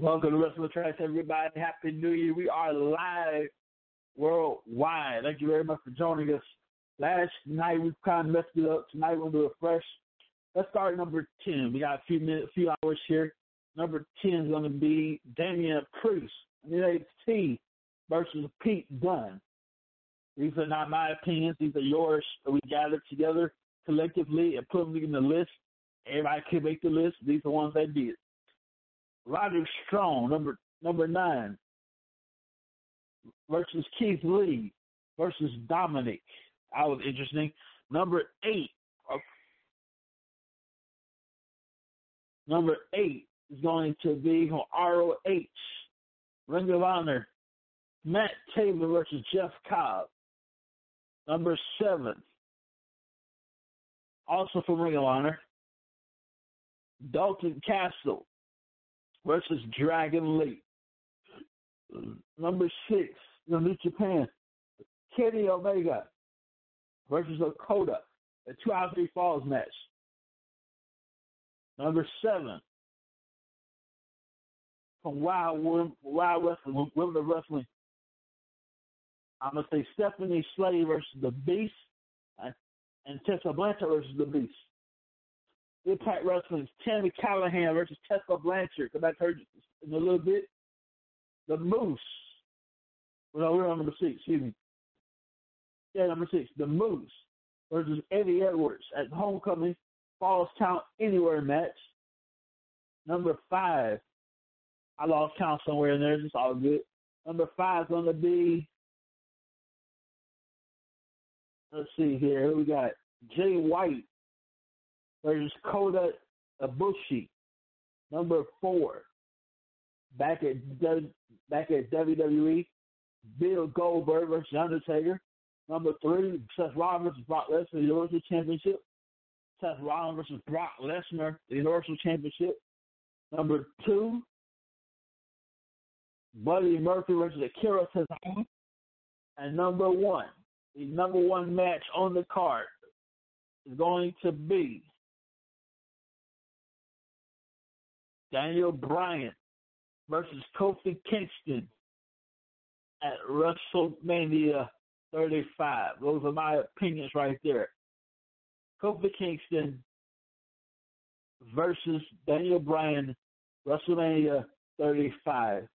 Welcome to Wrestling Tracks, everybody. Happy New Year. We are live worldwide. Thank you very much for joining us. Last night we kind of messed it up. Tonight we're to do a fresh. Let's start number 10. We got a few minutes, few hours here. Number 10 is going to be Damian Priest, NXT versus Pete Dunne. These are not my opinions. These are yours. We gathered together collectively and put them in the list. Everybody can make the list. These are the ones that did. Roderick Strong, number number nine, versus Keith Lee versus Dominic. That was interesting. Number eight. Uh, number eight is going to be from ROH, Ring of Honor, Matt Taylor versus Jeff Cobb. Number seven, also from Ring of Honor, Dalton Castle versus Dragon Lee. Number six, the New Japan, Kenny Omega versus Okada, a two out of three falls match. Number seven, from Wild Wild Wrestling, Women of Wrestling. I'm gonna say Stephanie Slade versus the Beast, and Tessa Blanchard versus the Beast. Impact Wrestling's Tammy Callahan versus Tessa Blanchard. Come back her in a little bit. The Moose. Well, we're on number six, excuse me. Yeah, number six. The Moose versus Eddie Edwards at Homecoming Falls Count Anywhere match. Number five. I lost count somewhere in there. It's all good. Number five is going to be. Let's see here. Who We got Jay White versus Kota Ibushi. Number four, back at back at WWE, Bill Goldberg versus Undertaker. Number three, Seth Rollins versus Brock Lesnar, the Universal Championship. Seth Rollins versus Brock Lesnar, the Universal Championship. Number two, Buddy Murphy versus Akira Tozawa. And number one, the number one match on the card is going to be Daniel Bryan versus Kofi Kingston at WrestleMania 35. Those are my opinions right there. Kofi Kingston versus Daniel Bryan, WrestleMania 35.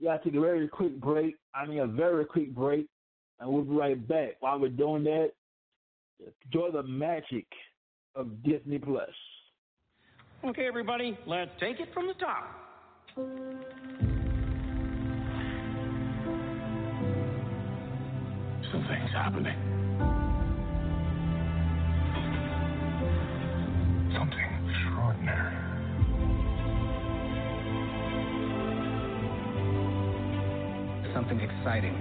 We got to take a very quick break. I mean, a very quick break, and we'll be right back. While we're doing that, enjoy the magic of Disney Plus. Okay, everybody, let's take it from the top. Something's happening. Something extraordinary. Something exciting.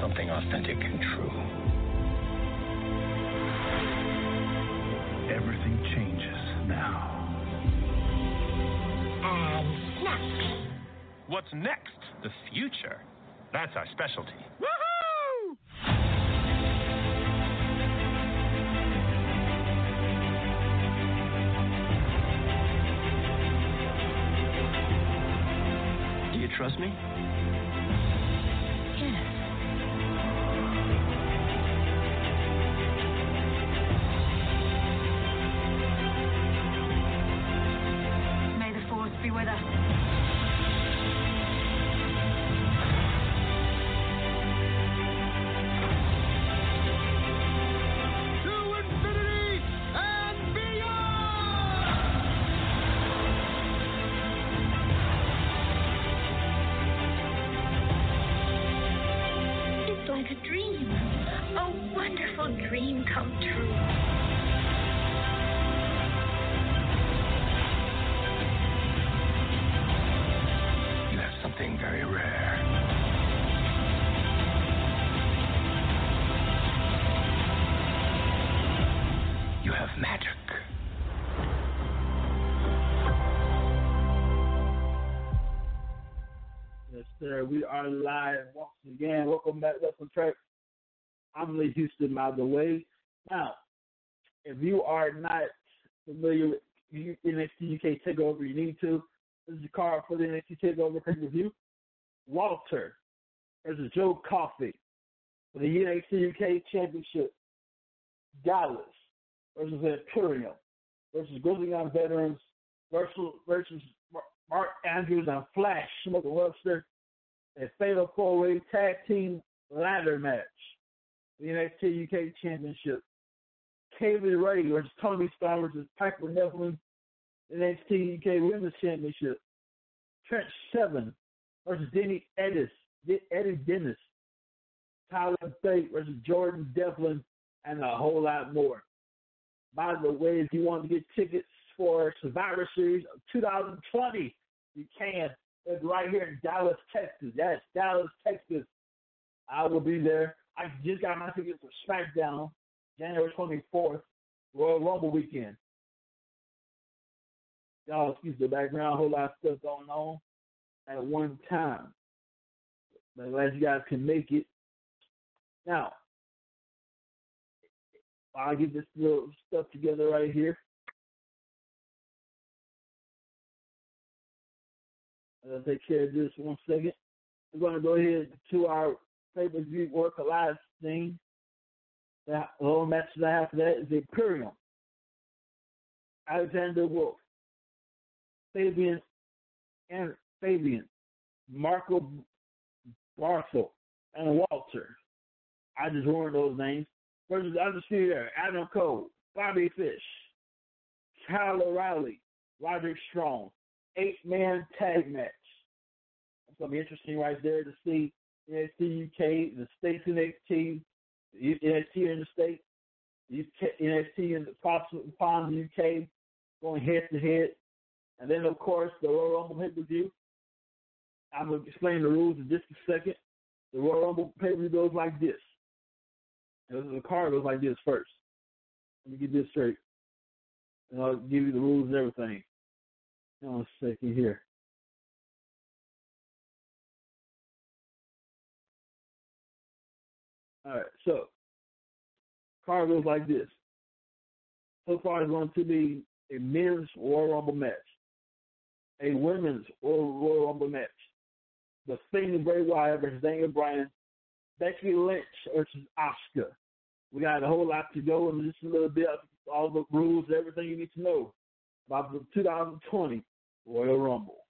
Something authentic and true. Everything changes now. And next. What's next? The future. That's our specialty. Woohoo! Do you trust me? May dream come true. very rare. You have magic. Yes, sir. We are live once again. Welcome back, Wrestling Track I'm Lee Houston, by the way. Now, if you are not familiar with NXT UK Takeover, you need to. This is the card for the NXT Takeover pay per view. Walter versus Joe Coffey for the NXT UK Championship. Gallus versus Imperium versus Grizzly Young Veterans versus versus Mark Andrews and Flash Morgan Webster. A fatal four way tag team ladder match. The NXT UK Championship. Kay Lee Ray versus Toni Storm versus Piper Niven. NXT UK Women's Championship. Trent Seven versus Denny Edis, Eddie Dennis. Tyler Bate versus Jordan Devlin, and a whole lot more. By the way, if you want to get tickets for Survivor Series of 2020, you can. It's right here in Dallas, Texas. Yes, Dallas, Texas. I will be there. I just got my tickets for SmackDown, January 24th, Royal Rumble weekend. Y'all excuse the background, a whole lot of stuff going on at one time. But glad you guys can make it. Now, I'll get this little stuff together right here. I'll take care of this one second. We're going to go ahead to our favorite view work alive thing. The whole match that for that is Imperium. Alexander Wolf. Fabian and Fabian. Marcel Barthel and Walter. I just learned those names. Versus Undisputed Era, Adam Cole, Bobby Fish, Kyle O'Reilly, Roderick Strong. Eight man tag match. It's gonna be interesting right there to see NXT UK, the states NXT, NXT in the state, NXT in the possible upon the UK, going head to head, and then of course the Royal Rumble pay per view. I'm gonna explain the rules in just a second. The Royal Rumble pay per view goes like this. The card goes like this first. Let me get this straight. And I'll give you the rules and everything. Hang on a second here. All right, so card goes like this. So far, it's going to be a men's Royal Rumble match, a women's Royal Rumble match, the Fiend Bray Wyatt versus Daniel Bryan, Becky Lynch versus Asuka. We got a whole lot to go and just a little bit of all the rules, everything you need to know about the 2020 Royal Rumble.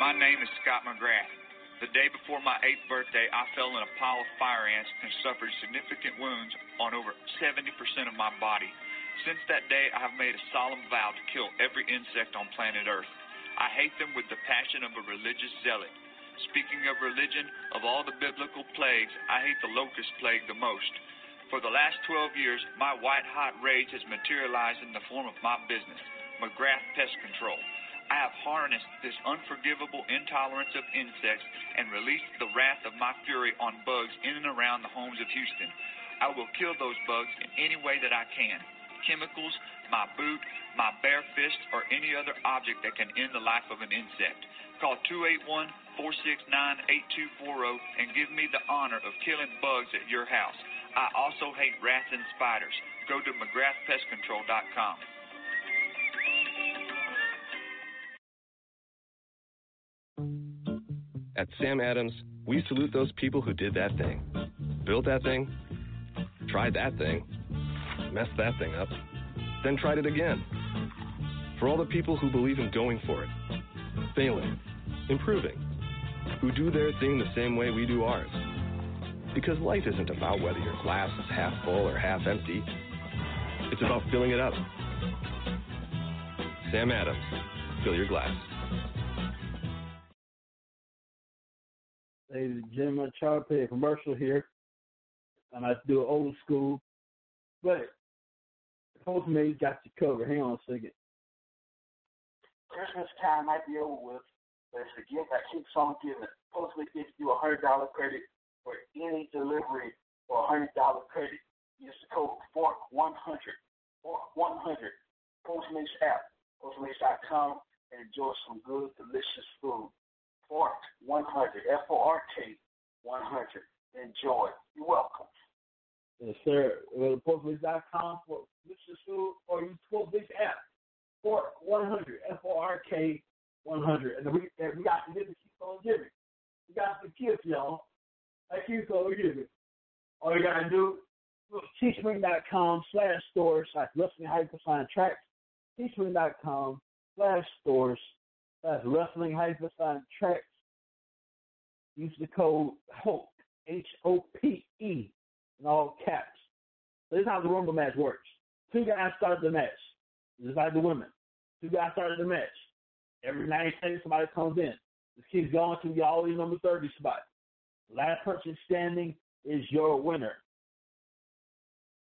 My name is Scott McGrath. The day before my eighth birthday, I fell in a pile of fire ants and suffered significant wounds on over 70% of my body. Since that day, I have made a solemn vow to kill every insect on planet Earth. I hate them with the passion of a religious zealot. Speaking of religion, of all the biblical plagues, I hate the locust plague the most. For the last 12 years, my white hot rage has materialized in the form of my business, McGrath Pest Control. I have harnessed this unforgivable intolerance of insects and released the wrath of my fury on bugs in and around the homes of Houston. I will kill those bugs in any way that I can. Chemicals, my boot, my bare fist, or any other object that can end the life of an insect. Call 281 469 8240 and give me the honor of killing bugs at your house. I also hate rats and spiders. Go to McGrathPestControl.com. At Sam Adams, we salute those people who did that thing. Built that thing, tried that thing, messed that thing up, then tried it again. For all the people who believe in going for it, failing, improving, who do their thing the same way we do ours. Because life isn't about whether your glass is half full or half empty. It's about filling it up. Sam Adams, fill your glass. Ladies and gentlemen, I try to play a commercial here. I might do it old school, but Postmates got you covered. Hang on a second. Christmas time might be over with, but it's a gift that keeps on giving. Postmates gives you a hundred dollar credit for any delivery or a hundred dollar credit. Use the code 100. Fork 100. Postmates app. Postmates.com and enjoy some good, delicious food. Fork 100. F-O-R-K 100. Enjoy. You're welcome. Yes, sir. Go to Postmates.com for delicious food or use Postmates app. Fork 100. F-O-R-K 100. And we, we got to get the keep on giving. We got the gifts, y'all. That keeps on giving. All you got to do teespring.com slash stores slash wrestling hyphen sign tracks. Teespring.com slash stores slash wrestling hyphen tracks. Use the code HOPE, H O P E, in all caps. So this is how the Rumble match works. Two guys start the match, just like the women. Two guys started the match. Every 90 seconds, somebody comes in. This keeps going to y'all in number 30 spot. Last person standing is your winner.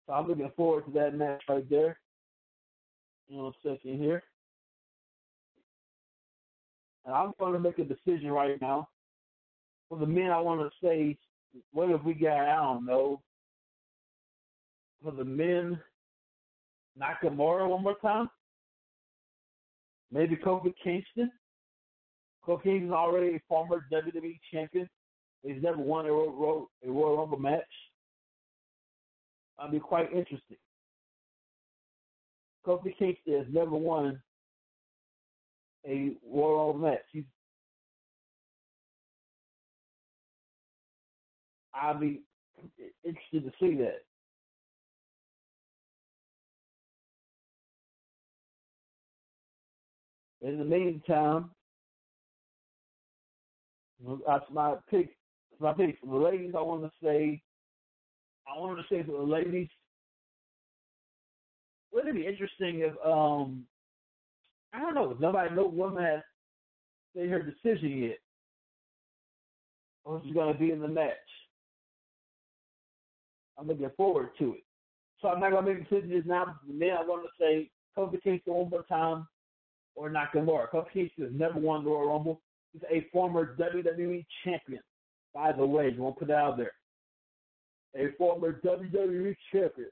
So I'm looking forward to that match right there. In a second here. And I'm going to make a decision right now. For the men, I want to say, what if we got, I don't know, for the men, Nakamura one more time? Maybe Kofi Kingston? Kofi Kingston is already a former WWE champion. He's never won a Royal, a Royal Rumble match. I'd be quite interesting. Kofi Kingston has never won a Rumble match. He's, I'll be interested to see that. In the meantime, that's my pick. My pick for the ladies. I want to say I wanted to say for the ladies, wouldn't it be interesting if um I don't know, nobody no woman has made her decision yet. Who's gonna be in the match. I'm looking forward to it. So I'm not gonna make a decision just now. Men I want to say Kingston one more time or Nakamura. Kingston has never won the Royal Rumble. He's a former WWE champion. By the way, you won't put it out there a former WWE champion.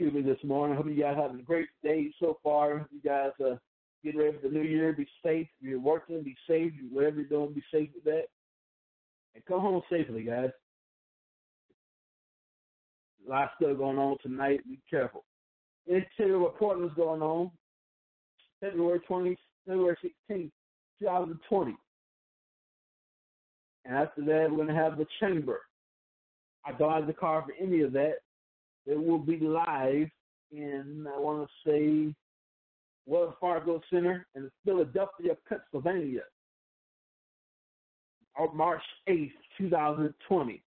Excuse me this morning. I hope you guys having a great day so far. You guys uh, ready for the new year. Be safe. If you're working, be safe. Whatever you're doing, be safe with that. And come home safely, guys. A lot still going on tonight. Be careful. Into what Portland's going on. February 20, February 16th, 2020. And after that, we're going to have the chamber. I don't have the card for any of that. It will be live in, I want to say, Wells Fargo Center in Philadelphia, Pennsylvania, on March 8th, 2020.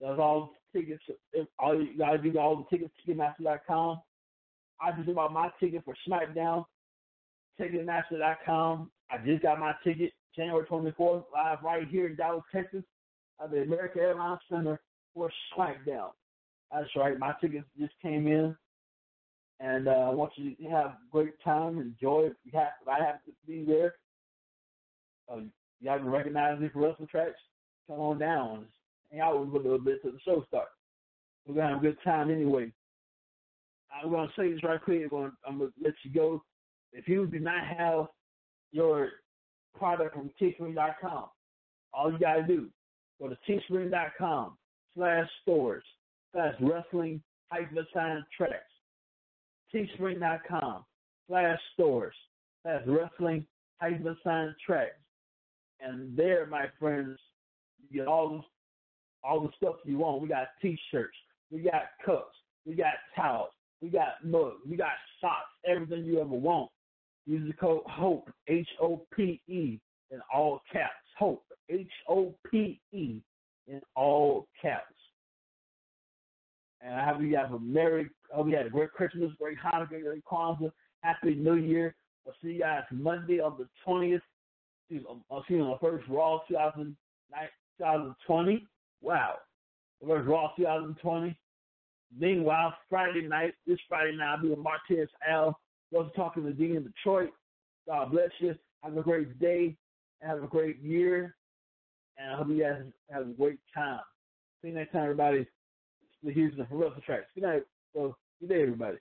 That's all tickets. All you guys do all the tickets, to Ticketmaster.com. I just bought my ticket for SmackDown, Ticketmaster.com. I just got my ticket. January 24th, live right here in Dallas, Texas, at the American Airlines Center for SmackDown. That's right. My tickets just came in, and uh, I want you to have a great time, enjoy. If, you have, if I have to be there, uh, you haven't recognized me for wrestling tracks, come on down. Hang out with a little bit till the show starts. We're to have a good time anyway. I'm to say this right quick. I'm to, I'm to let you go. If you do not have your product from teespring.com. All you gotta do, go to teespring.com slash stores slash wrestling hyphen tracks. Teespring.com slash stores slash wrestling hyphen tracks. And there, my friends, you get all all the stuff you want. We got t-shirts, we got cups, we got towels, we got mugs, we got socks, everything you ever want. Use the code HOPE, H O P E, in all caps. HOPE, H O P E, in all caps. And I hope you have a merry, hope you had a great Christmas, great Hanukkah, great Kwanzaa, Happy New Year. I'll see you guys Monday on the 20th. Um, I'll see you on the first Raw 2020. Wow. The first Raw 2020. Meanwhile, Friday night, this Friday night, I'll be with Martez Al was talking to Dean in Detroit. God bless you. Have a great day. Have a great year. And I hope you guys have a great time. See you next time, everybody. The Houston Wrestle Tracks. Good night. So, good day, everybody.